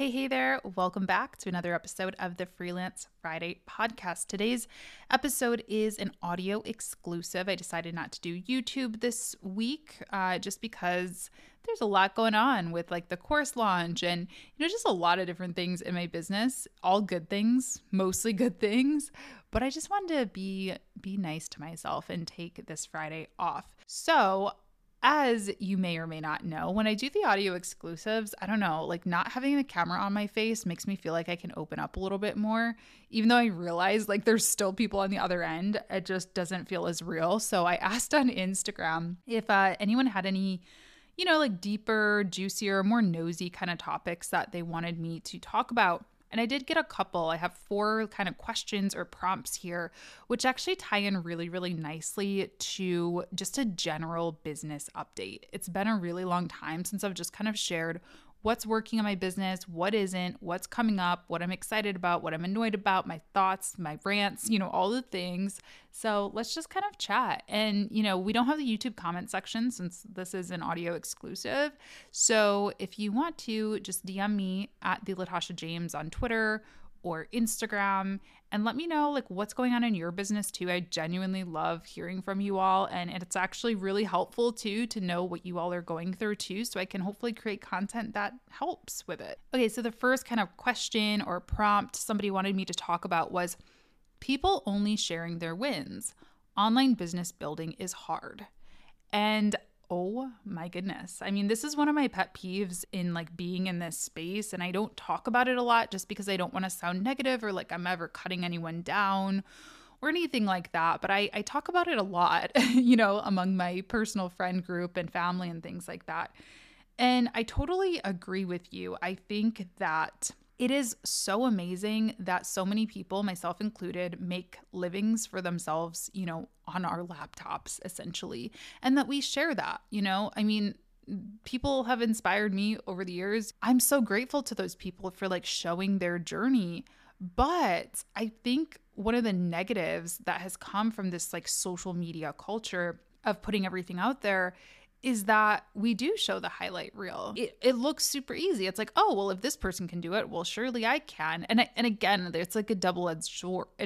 Hey, hey there. Welcome back to another episode of the Freelance Friday podcast. Today's episode is an audio exclusive. I decided not to do YouTube this week uh, just because there's a lot going on with like the course launch and, you know, just a lot of different things in my business, all good things, mostly good things. But I just wanted to be be nice to myself and take this Friday off. So as you may or may not know, when I do the audio exclusives, I don't know, like not having the camera on my face makes me feel like I can open up a little bit more. Even though I realize like there's still people on the other end, it just doesn't feel as real. So I asked on Instagram if uh, anyone had any, you know, like deeper, juicier, more nosy kind of topics that they wanted me to talk about. And I did get a couple. I have four kind of questions or prompts here, which actually tie in really, really nicely to just a general business update. It's been a really long time since I've just kind of shared what's working in my business, what isn't, what's coming up, what I'm excited about, what I'm annoyed about, my thoughts, my rants, you know, all the things. So let's just kind of chat. And, you know, we don't have the YouTube comment section since this is an audio exclusive. So if you want to, just DM me at the Latasha James on Twitter or Instagram and let me know like what's going on in your business too. I genuinely love hearing from you all and it's actually really helpful too to know what you all are going through too so I can hopefully create content that helps with it. Okay, so the first kind of question or prompt somebody wanted me to talk about was people only sharing their wins. Online business building is hard. And Oh my goodness. I mean, this is one of my pet peeves in like being in this space. And I don't talk about it a lot just because I don't want to sound negative or like I'm ever cutting anyone down or anything like that. But I, I talk about it a lot, you know, among my personal friend group and family and things like that. And I totally agree with you. I think that it is so amazing that so many people, myself included, make livings for themselves, you know, on our laptops essentially, and that we share that, you know? I mean, people have inspired me over the years. I'm so grateful to those people for like showing their journey. But I think one of the negatives that has come from this like social media culture of putting everything out there is that we do show the highlight reel. It, it looks super easy. It's like, oh, well, if this person can do it, well, surely I can. And and again, it's like a double edged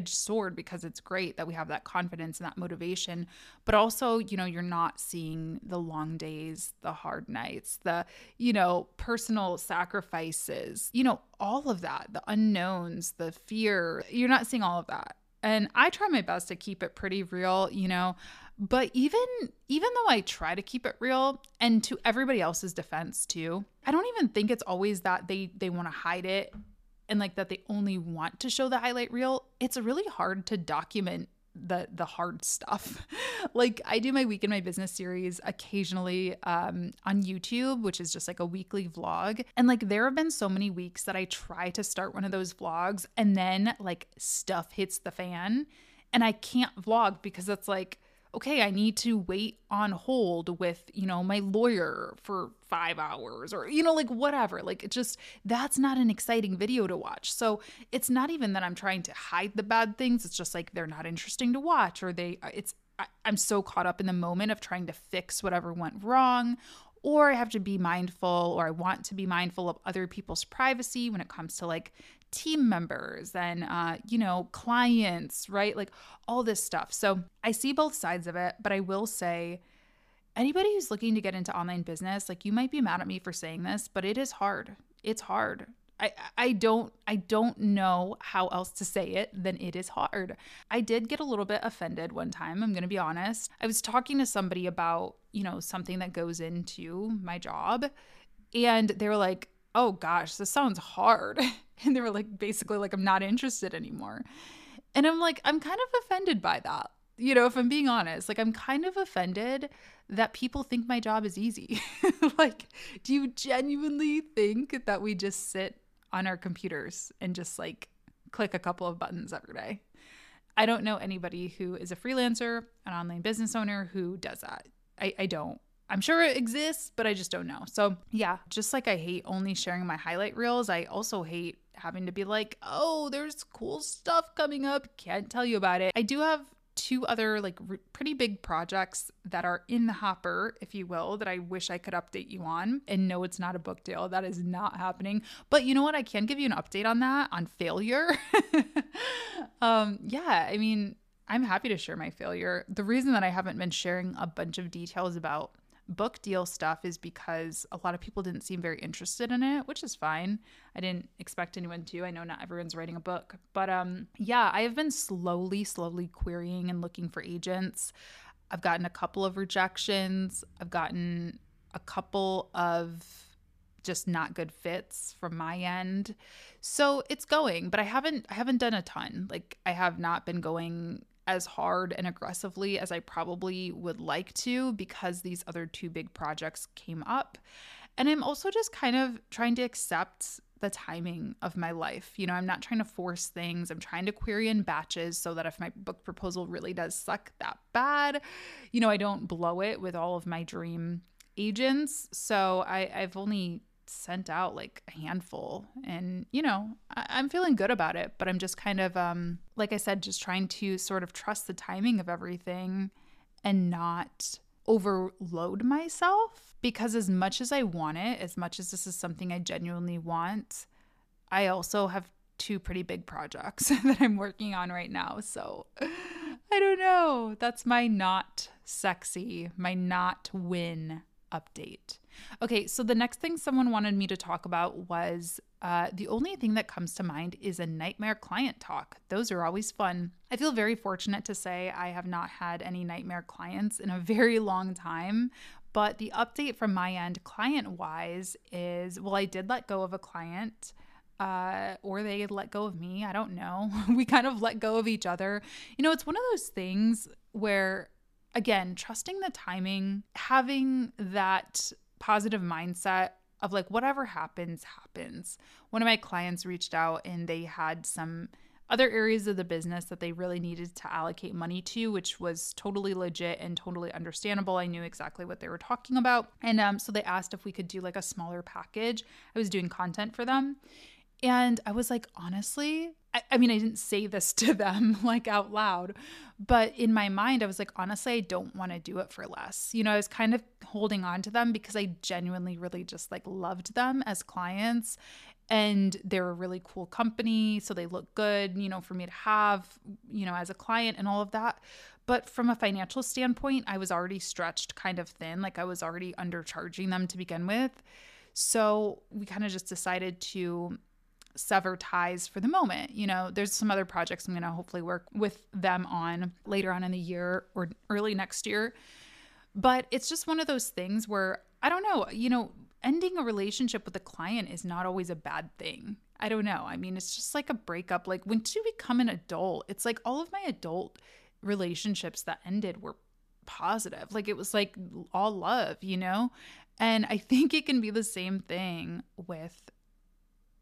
sword because it's great that we have that confidence and that motivation, but also, you know, you're not seeing the long days, the hard nights, the you know, personal sacrifices, you know, all of that, the unknowns, the fear. You're not seeing all of that. And I try my best to keep it pretty real, you know. But even even though I try to keep it real and to everybody else's defense too, I don't even think it's always that they they want to hide it and like that they only want to show the highlight reel. It's really hard to document the the hard stuff. like I do my week in my business series occasionally um, on YouTube, which is just like a weekly vlog. And like there have been so many weeks that I try to start one of those vlogs and then like stuff hits the fan and I can't vlog because it's like okay, I need to wait on hold with, you know, my lawyer for five hours or, you know, like whatever. Like it just, that's not an exciting video to watch. So it's not even that I'm trying to hide the bad things. It's just like they're not interesting to watch or they, uh, it's, I, I'm so caught up in the moment of trying to fix whatever went wrong or I have to be mindful or I want to be mindful of other people's privacy when it comes to like team members and uh, you know clients right like all this stuff so i see both sides of it but i will say anybody who's looking to get into online business like you might be mad at me for saying this but it is hard it's hard I, I don't I don't know how else to say it than it is hard. I did get a little bit offended one time, I'm going to be honest. I was talking to somebody about, you know, something that goes into my job and they were like, "Oh gosh, this sounds hard." And they were like, basically, like, I'm not interested anymore. And I'm like, I'm kind of offended by that. You know, if I'm being honest, like, I'm kind of offended that people think my job is easy. like, do you genuinely think that we just sit on our computers and just like click a couple of buttons every day. I don't know anybody who is a freelancer, an online business owner who does that. I, I don't. I'm sure it exists, but I just don't know. So, yeah, just like I hate only sharing my highlight reels, I also hate having to be like, oh, there's cool stuff coming up. Can't tell you about it. I do have two other like r- pretty big projects that are in the hopper, if you will, that I wish I could update you on. And no, it's not a book deal. That is not happening. But you know what? I can give you an update on that on failure. um, yeah, I mean, I'm happy to share my failure. The reason that I haven't been sharing a bunch of details about book deal stuff is because a lot of people didn't seem very interested in it, which is fine. I didn't expect anyone to. I know not everyone's writing a book, but um yeah, I have been slowly slowly querying and looking for agents. I've gotten a couple of rejections. I've gotten a couple of just not good fits from my end. So it's going, but I haven't I haven't done a ton. Like I have not been going as hard and aggressively as I probably would like to because these other two big projects came up. And I'm also just kind of trying to accept the timing of my life. You know, I'm not trying to force things. I'm trying to query in batches so that if my book proposal really does suck that bad, you know, I don't blow it with all of my dream agents. So I, I've only sent out like a handful. And you know I- am feeling good about it but i'm just kind of um like i said just trying to sort of trust the timing of everything and not overload myself because as much as i want it as much as this is something i genuinely want i also have two pretty big projects that i'm working on right now. So i don't know. That's my not sexy my not win update. Okay, so the next thing someone wanted me to talk about was uh, the only thing that comes to mind is a nightmare client talk. Those are always fun. I feel very fortunate to say I have not had any nightmare clients in a very long time. But the update from my end, client wise, is well, I did let go of a client. Uh, or they let go of me. I don't know. we kind of let go of each other. You know, it's one of those things where again, trusting the timing, having that positive mindset of like whatever happens, happens. One of my clients reached out and they had some other areas of the business that they really needed to allocate money to, which was totally legit and totally understandable. I knew exactly what they were talking about. And um, so they asked if we could do like a smaller package. I was doing content for them. And I was like, honestly, I, I, mean, I didn't say this to them like out loud, but in my mind, I was like, honestly, I don't want to do it for less. You know, I was kind of holding on to them because I genuinely really just like loved them as clients. And they're a really cool company. So they look good, you know, for me to have, you know, as a client and all of that. But from a financial standpoint, I was already stretched kind of thin. Like I was already undercharging them to begin with. So we kind of just decided to sever ties for the moment. You know, there's some other projects I'm going to hopefully work with them on later on in the year or early next year. But it's just one of those things where I don't know, you know, ending a relationship with a client is not always a bad thing. I don't know. I mean, it's just like a breakup. Like once you become an adult, it's like all of my adult relationships that ended were positive. Like it was like all love, you know? And I think it can be the same thing with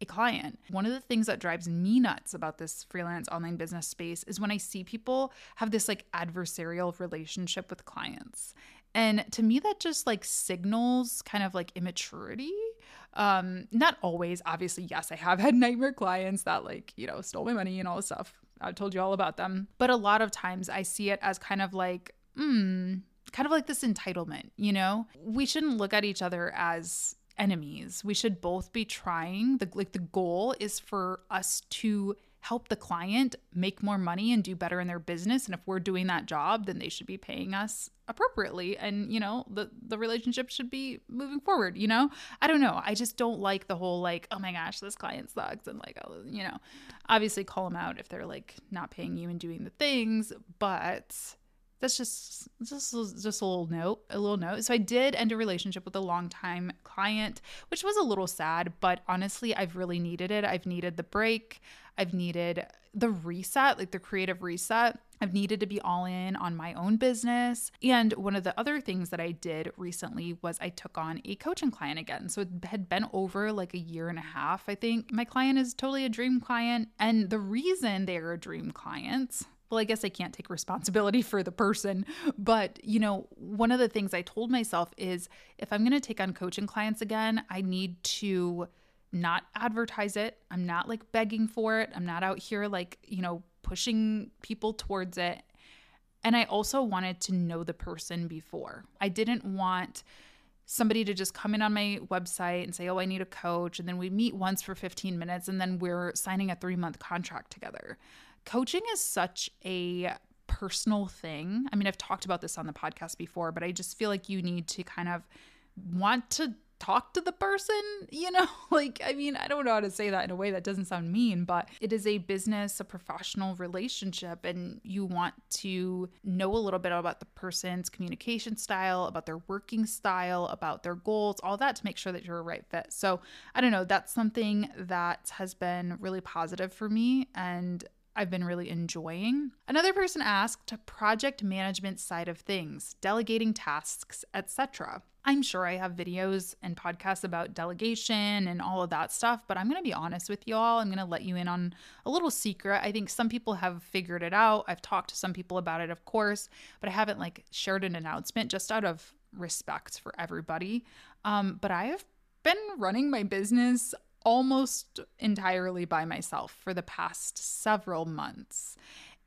a client. One of the things that drives me nuts about this freelance online business space is when I see people have this like adversarial relationship with clients. And to me, that just like signals kind of like immaturity. Um, not always, obviously, yes, I have had nightmare clients that like, you know, stole my money and all this stuff. I've told you all about them. But a lot of times I see it as kind of like, hmm, kind of like this entitlement, you know? We shouldn't look at each other as enemies. We should both be trying. The like the goal is for us to help the client make more money and do better in their business. And if we're doing that job then they should be paying us appropriately. And you know the the relationship should be moving forward you know? I don't know. I just don't like the whole like oh my gosh this client sucks and like oh, you know obviously call them out if they're like not paying you and doing the things. But that's just just just a little note a little note so i did end a relationship with a longtime client which was a little sad but honestly i've really needed it i've needed the break i've needed the reset like the creative reset I've needed to be all in on my own business. And one of the other things that I did recently was I took on a coaching client again. So it had been over like a year and a half, I think. My client is totally a dream client. And the reason they're a dream client well, I guess I can't take responsibility for the person, but you know, one of the things I told myself is if I'm going to take on coaching clients again, I need to not advertise it. I'm not like begging for it. I'm not out here like, you know, pushing people towards it. And I also wanted to know the person before. I didn't want somebody to just come in on my website and say, Oh, I need a coach. And then we meet once for 15 minutes and then we're signing a three month contract together coaching is such a personal thing. I mean, I've talked about this on the podcast before, but I just feel like you need to kind of want to talk to the person, you know? Like, I mean, I don't know how to say that in a way that doesn't sound mean, but it is a business, a professional relationship, and you want to know a little bit about the person's communication style, about their working style, about their goals, all that to make sure that you're a right fit. So, I don't know, that's something that has been really positive for me. And I've been really enjoying. Another person asked project management side of things, delegating tasks, etc. I'm sure I have videos and podcasts about delegation and all of that stuff, but I'm going to be honest with y'all. I'm going to let you in on a little secret. I think some people have figured it out. I've talked to some people about it, of course, but I haven't like shared an announcement just out of respect for everybody. Um, but I have been running my business almost entirely by myself for the past several months.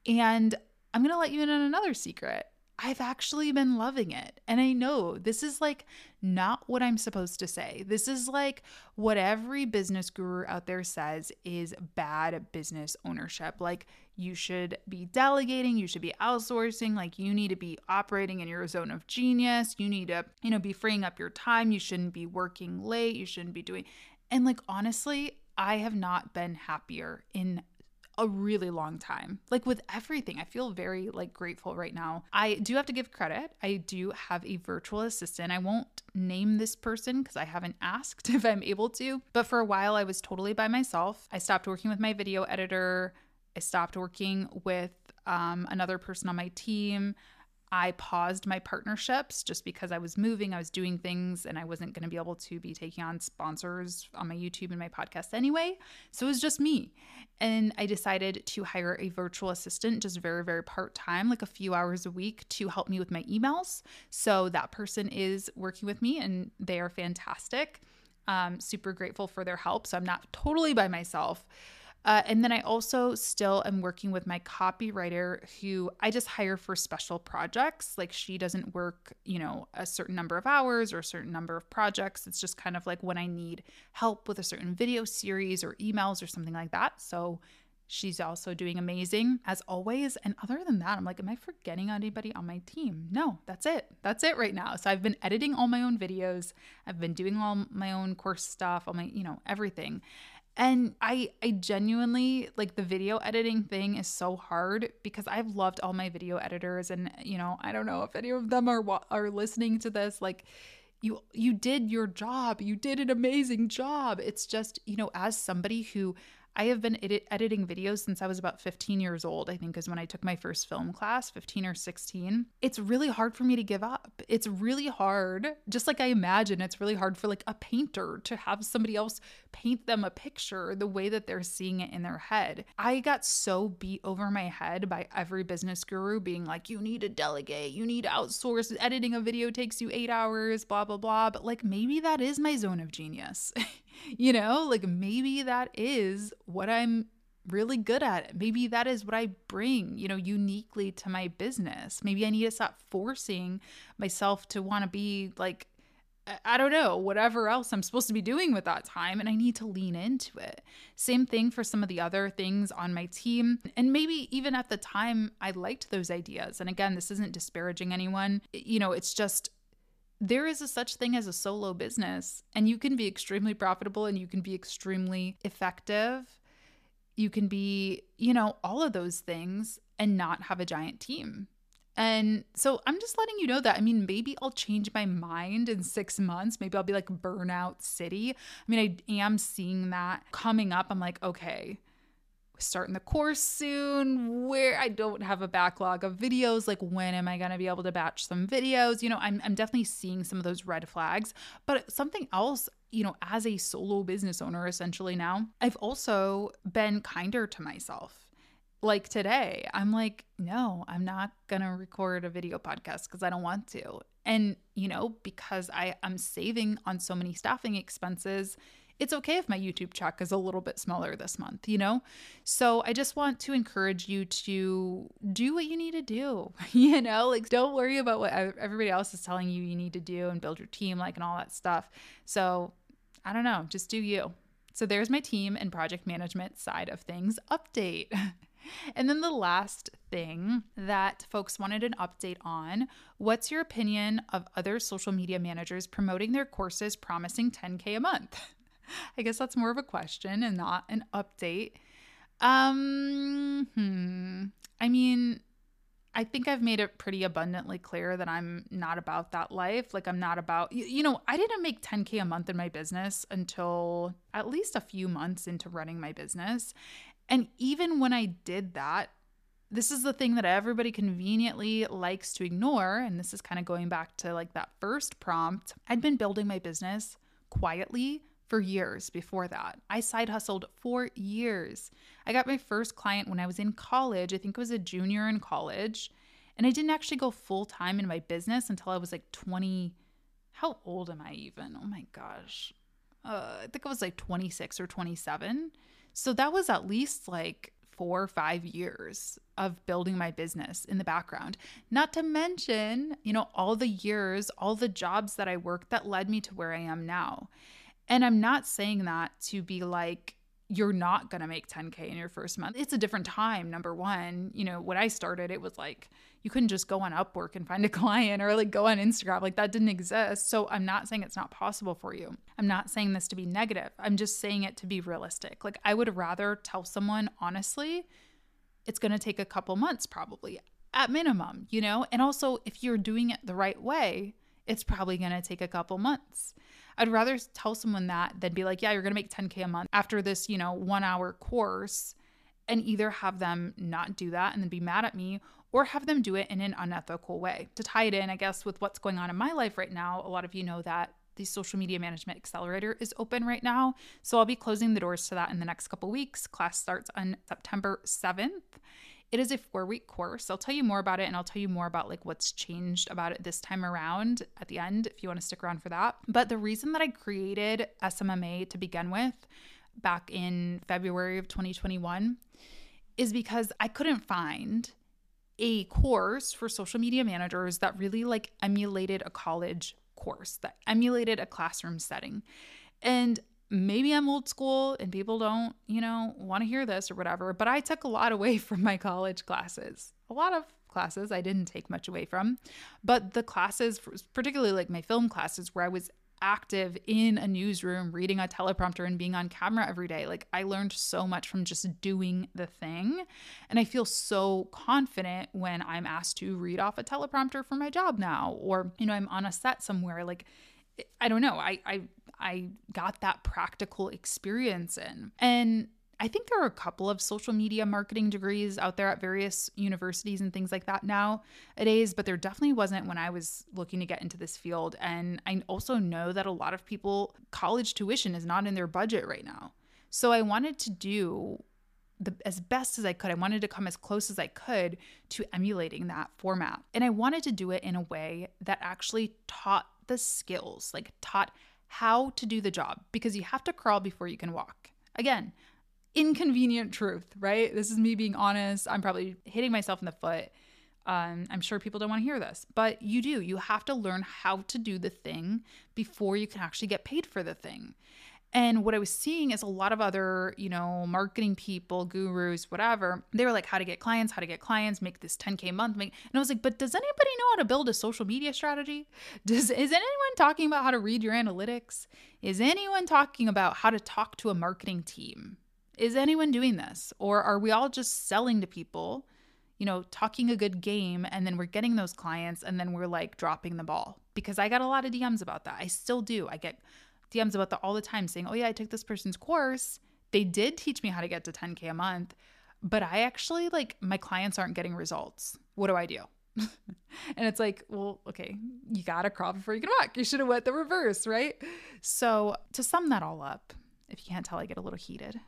And I'm going to let you in on another secret. I've actually been loving it. And I know this is like not what I'm supposed to say. This is like what every business guru out there says is bad business ownership. Like you should be delegating, you should be outsourcing, like you need to be operating in your zone of genius. You need to, you know, be freeing up your time. You shouldn't be working late. You shouldn't be doing and like honestly, I have not been happier in a really long time. Like with everything, I feel very like grateful right now. I do have to give credit. I do have a virtual assistant. I won't name this person because I haven't asked if I'm able to, but for a while I was totally by myself. I stopped working with my video editor. I stopped working with um, another person on my team. I paused my partnerships just because I was moving, I was doing things, and I wasn't going to be able to be taking on sponsors on my YouTube and my podcast anyway. So it was just me. And I decided to hire a virtual assistant, just very, very part time, like a few hours a week, to help me with my emails. So that person is working with me, and they are fantastic. Um, super grateful for their help. So I'm not totally by myself. Uh, and then I also still am working with my copywriter who I just hire for special projects. Like she doesn't work, you know, a certain number of hours or a certain number of projects. It's just kind of like when I need help with a certain video series or emails or something like that. So she's also doing amazing as always. And other than that, I'm like, am I forgetting anybody on my team? No, that's it. That's it right now. So I've been editing all my own videos. I've been doing all my own course stuff, all my, you know, everything. And I I genuinely like the video editing thing is so hard because I've loved all my video editors and you know, I don't know if any of them are are listening to this like you you did your job. You did an amazing job. It's just, you know, as somebody who I have been edit- editing videos since I was about 15 years old, I think is when I took my first film class, 15 or 16. It's really hard for me to give up. It's really hard, just like I imagine it's really hard for like a painter to have somebody else paint them a picture the way that they're seeing it in their head. I got so beat over my head by every business guru being like, you need to delegate, you need to outsource, editing a video takes you eight hours, blah, blah, blah. But like maybe that is my zone of genius. you know, like maybe that is what I'm really good at. Maybe that is what I bring, you know, uniquely to my business. Maybe I need to stop forcing myself to want to be like, I don't know, whatever else I'm supposed to be doing with that time, and I need to lean into it. Same thing for some of the other things on my team. And maybe even at the time, I liked those ideas. And again, this isn't disparaging anyone. You know, it's just there is a such thing as a solo business and you can be extremely profitable and you can be extremely effective. You can be you know all of those things and not have a giant team. And so i'm just letting you know that i mean maybe i'll change my mind in six months. Maybe i'll be like burnout city. I mean i am seeing that coming up. I'm like okay starting the course soon where I don't have a backlog of videos. Like, when am I going to be able to batch some videos? You know, I'm, I'm definitely seeing some of those red flags. But something else, you know, as a solo business owner, essentially now, I've also been kinder to myself. Like today, I'm like, no, I'm not going to record a video podcast because I don't want to. And, you know, because I, I'm saving on so many staffing expenses it's okay if my YouTube check is a little bit smaller this month, you know? So I just want to encourage you to do what you need to do, you know? Like, don't worry about what everybody else is telling you you need to do and build your team, like, and all that stuff. So I don't know, just do you. So there's my team and project management side of things update. And then the last thing that folks wanted an update on what's your opinion of other social media managers promoting their courses promising 10K a month? I guess that's more of a question and not an update. Um, hmm. I mean, I think I've made it pretty abundantly clear that I'm not about that life. Like, I'm not about, you, you, know, I didn't make 10K a month in my business until at least a few months into running my business. And even when I did that, this is the thing that everybody conveniently likes to ignore. And this is kind of going back to like that first prompt. I'd been building my business quietly for years before that. I side hustled for years. I got my first client when I was in college. I think I was a junior in college. And I didn't actually go full time in my business until I was like 20. How old am I even? Oh my gosh. Uh, I think I was like 26 or 27. So that was at least like four or five years of building my business in the background. Not to mention, you know, all the years, all the jobs that I worked that led me to where I am now. And I'm not saying that to be like, you're not going to make 10K in your first month. It's a different time, number one. You know, when I started, it was like you couldn't just go on Upwork and find a client or like go on Instagram. Like that didn't exist. So I'm not saying it's not possible for you. I'm not saying this to be negative. I'm just saying it to be realistic. Like I would rather tell someone honestly, it's going to take a couple months probably at minimum, you know? And also, if you're doing it the right way, it's probably going to take a couple months. I'd rather tell someone that than be like, yeah, you're going to make 10K a month after this, you know, one hour course and either have them not do that and then be mad at me or have them do it in an unethical way. To tie it in, I guess, with what's going on in my life right now, a lot of you know that the social media management accelerator is open right now. So I'll be closing the doors to that in the next couple weeks. Class starts on September 7th. It is a four week course. I'll tell you more about it and I'll tell you more about like what's changed about it this time around at the end if you want to stick around for that. But the reason that I created SMMA to begin with back in February of 2021 is because I couldn't find a course for social media managers that really like emulated a college course, that emulated a classroom setting. And maybe I'm old school and people don't, you know, want to hear this or whatever, but I took a lot away from my college classes. A lot of classes I didn't take much away from, but the classes, particularly like my film classes where I was active in a newsroom, reading a teleprompter and being on camera every day. Like I learned so much from just doing the thing. And I feel so confident when I'm asked to read off a teleprompter for my job now, or, you know, I'm on a set somewhere. Like, I don't know. I, I I got that practical experience in. And I think there are a couple of social media marketing degrees out there at various universities and things like that nowadays, but there definitely wasn't when I was looking to get into this field. And I also know that a lot of people, college tuition is not in their budget right now. So I wanted to do the, as best as I could. I wanted to come as close as I could to emulating that format. And I wanted to do it in a way that actually taught the skills, like taught how to do the job because you have to crawl before you can walk. Again, inconvenient truth, right? This is me being honest. I'm probably hitting myself in the foot. Um, I'm sure people don't want to hear this, but you do. You have to learn how to do the thing before you can actually get paid for the thing. And what I was seeing is a lot of other, you know, marketing people, gurus, whatever, they were like, how to get clients, how to get clients, make this 10K a month. And I was like, but does anybody know how to build a social media strategy? Does is anyone talking about how to read your analytics? Is anyone talking about how to talk to a marketing team? Is anyone doing this? Or are we all just selling to people, you know, talking a good game and then we're getting those clients and then we're like dropping the ball? Because I got a lot of DMs about that. I still do. I get DMs about that all the time saying, oh, yeah, I took this person's course. they did teach me how to get to 10K a month, but I actually like my clients aren't getting results. What do I do? and it's like, well, okay, you gotta crawl before you can walk. You should have went the reverse, right? So to sum that all up, if you can't tell, I get a little heated.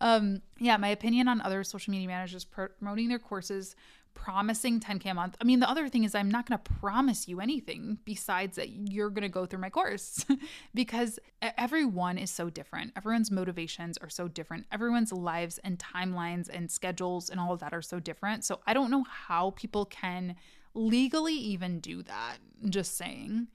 Um, yeah, my opinion on other social media managers promoting their courses promising 10K a month. I mean, the other thing is, I'm not going to promise you anything besides that you're going to go through my course because everyone is so different. Everyone's motivations are so different. Everyone's lives and timelines and schedules and all of that are so different. So I don't know how people can legally even do that. Just saying.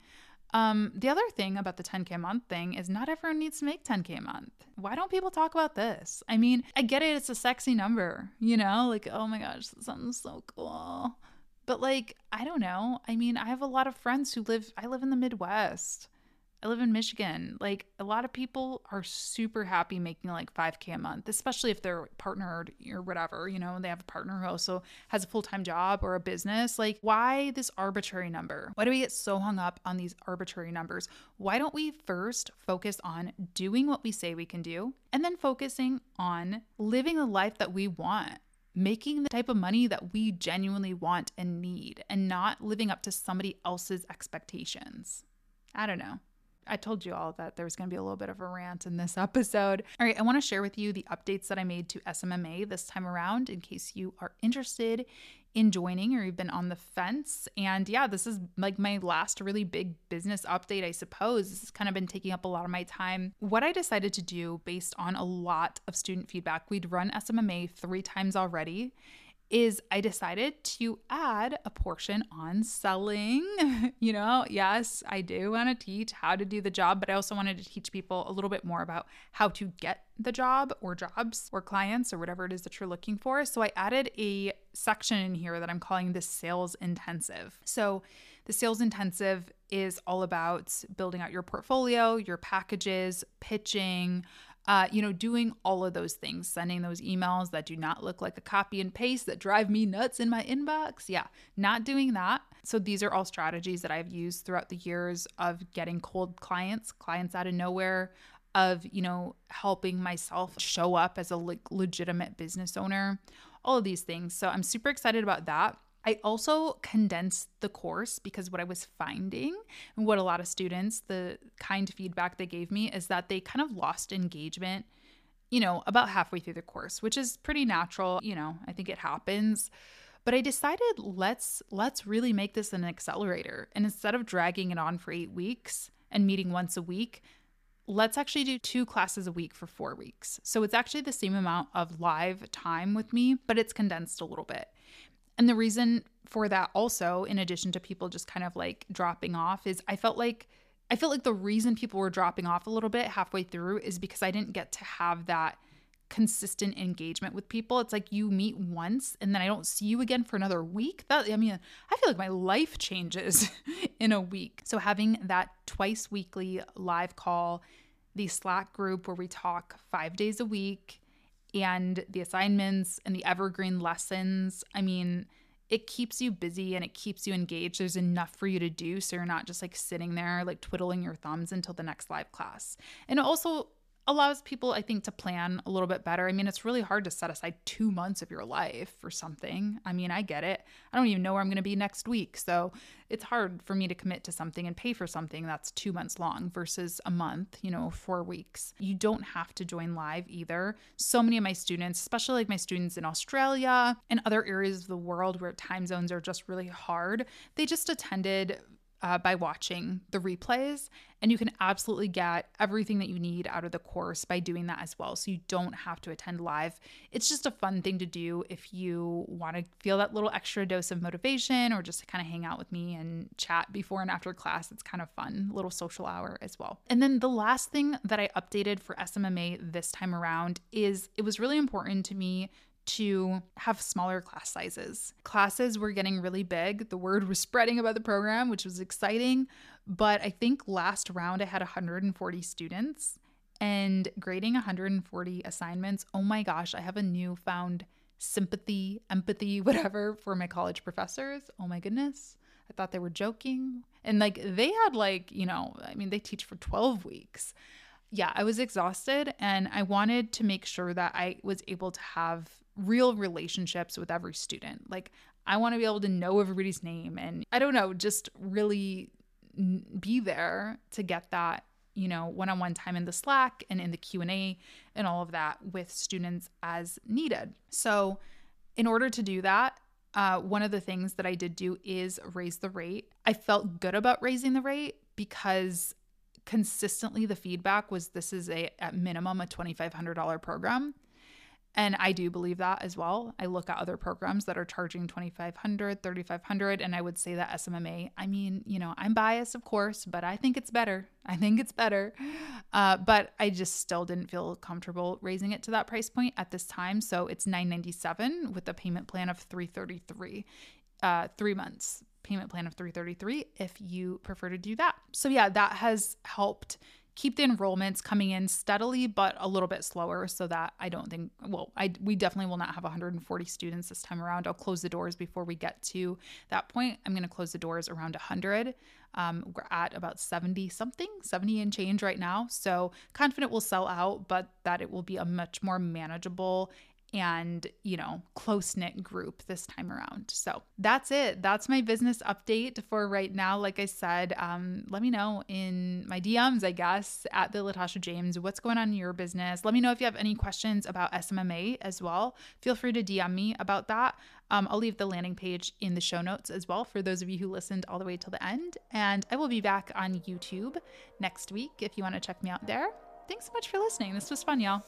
Um, the other thing about the 10K a month thing is not everyone needs to make 10K a month. Why don't people talk about this? I mean, I get it, it's a sexy number, you know, like, oh my gosh, that sounds so cool. But like, I don't know. I mean, I have a lot of friends who live, I live in the Midwest. I live in Michigan. Like a lot of people are super happy making like 5K a month, especially if they're partnered or whatever, you know, they have a partner who also has a full time job or a business. Like, why this arbitrary number? Why do we get so hung up on these arbitrary numbers? Why don't we first focus on doing what we say we can do and then focusing on living the life that we want? making the type of money that we genuinely want and need and not living up to somebody else's expectations. I don't know. I told you all that there was going to be a little bit of a rant in this episode. All right, I want to share with you the updates that I made to SMMA this time around in case you are interested in joining or you've been on the fence. And yeah, this is like my last really big business update, I suppose. This has kind of been taking up a lot of my time. What I decided to do based on a lot of student feedback, we'd run SMMA three times already is I decided to add a portion on selling. you know, yes, I do want to teach how to do the job, but I also wanted to teach people a little bit more about how to get the job or jobs or clients or whatever it is that you're looking for. So I added a section in here that I'm calling the sales intensive. So the sales intensive is all about building out your portfolio, your packages, pitching, uh, you know, doing all of those things, sending those emails that do not look like a copy and paste that drive me nuts in my inbox. Yeah, not doing that. So these are all strategies that I've used throughout the years of getting cold clients, clients out of nowhere, of, you know, helping myself show up as a like legitimate business owner, all of these things. So I'm super excited about that. I also condensed the course because what I was finding and what a lot of students, the kind feedback they gave me is that they kind of lost engagement, you know, about halfway through the course, which is pretty natural. You know, I think it happens. But I decided let's let's really make this an accelerator. And instead of dragging it on for 8 weeks and meeting once a week, let's actually do two classes a week for 4 weeks. So it's actually the same amount of live time with me, but it's condensed a little bit. And the reason for that also, in addition to people just kind of like dropping off, is I felt like I felt like the reason people were dropping off a little bit halfway through is because I didn't get to have that consistent engagement with people. It's like you meet once and then I don't see you again for another week. That I mean, I feel like my life changes in a week. So having that twice weekly live call, the Slack group where we talk 5 days a week, and the assignments and the evergreen lessons. I mean, it keeps you busy and it keeps you engaged. There's enough for you to do so you're not just like sitting there like twiddling your thumbs until the next live class. And also allows people, I think, to plan a little bit better. I mean, it's really hard to set aside two months of your life for something. I mean, I get it. I don't even know where I'm going to be next week. So it's hard for me to commit to something and pay for something that's two months long versus a month, you know, four weeks. You don't have to join live either. So many of my students, especially like my students in Australia and other areas of the world where time zones are just really hard, they just attended uh, by watching the replays. And you can absolutely get everything that you need out of the course by doing that as well. So you don't have to attend live. It's just a fun thing to do if you want to feel that little extra dose of motivation or just to kind of hang out with me and chat before and after class. It's kind of fun, little social hour as well. And then the last thing that I updated for SMMA this time around is it was really important to me to have smaller class sizes. Classes were getting really big. The word was spreading about the program, which was exciting. But I think last round I had 140 students and grading 140 assignments. Oh my gosh, I have a newfound sympathy, empathy, whatever for my college professors. Oh my goodness. I thought they were joking. And like they had like, you know, I mean, they teach for 12 weeks. yeah, I was exhausted and I wanted to make sure that I was able to have real relationships with every student. Like, I want to be able to know everybody's name and I don't know, just really be there to get that you know one-on-one time in the slack and in the q&a and all of that with students as needed. So in order to do that uh, one of the things that i did do is raise the rate. I felt good about raising the rate because consistently the feedback was this is a at minimum a $2500 program and I do believe that as well. I look at other programs that are charging 2500 3500 and I would say that SMMA, I mean, you know, I'm biased, of course, but I think it's better. I think it's better. Uh, but I just still didn't feel comfortable raising it to that price point at this time. So it's 997 with a payment plan of 333, uh, three months payment plan of 333 if you prefer to do that. So yeah, that has helped keep the enrollments coming in steadily but a little bit slower so that I don't think well I we definitely will not have 140 students this time around. I'll close the doors before we get to that point. I'm going to close the doors around 100. Um, we're at about 70 something, 70 and change right now. So confident we'll sell out, but that it will be a much more manageable and, you know, close knit group this time around. So that's it. That's my business update for right now. Like I said, um, let me know in my DMs, I guess, at the Latasha James, what's going on in your business. Let me know if you have any questions about SMMA as well. Feel free to DM me about that. Um, I'll leave the landing page in the show notes as well for those of you who listened all the way till the end. And I will be back on YouTube next week if you want to check me out there. Thanks so much for listening. This was fun, y'all.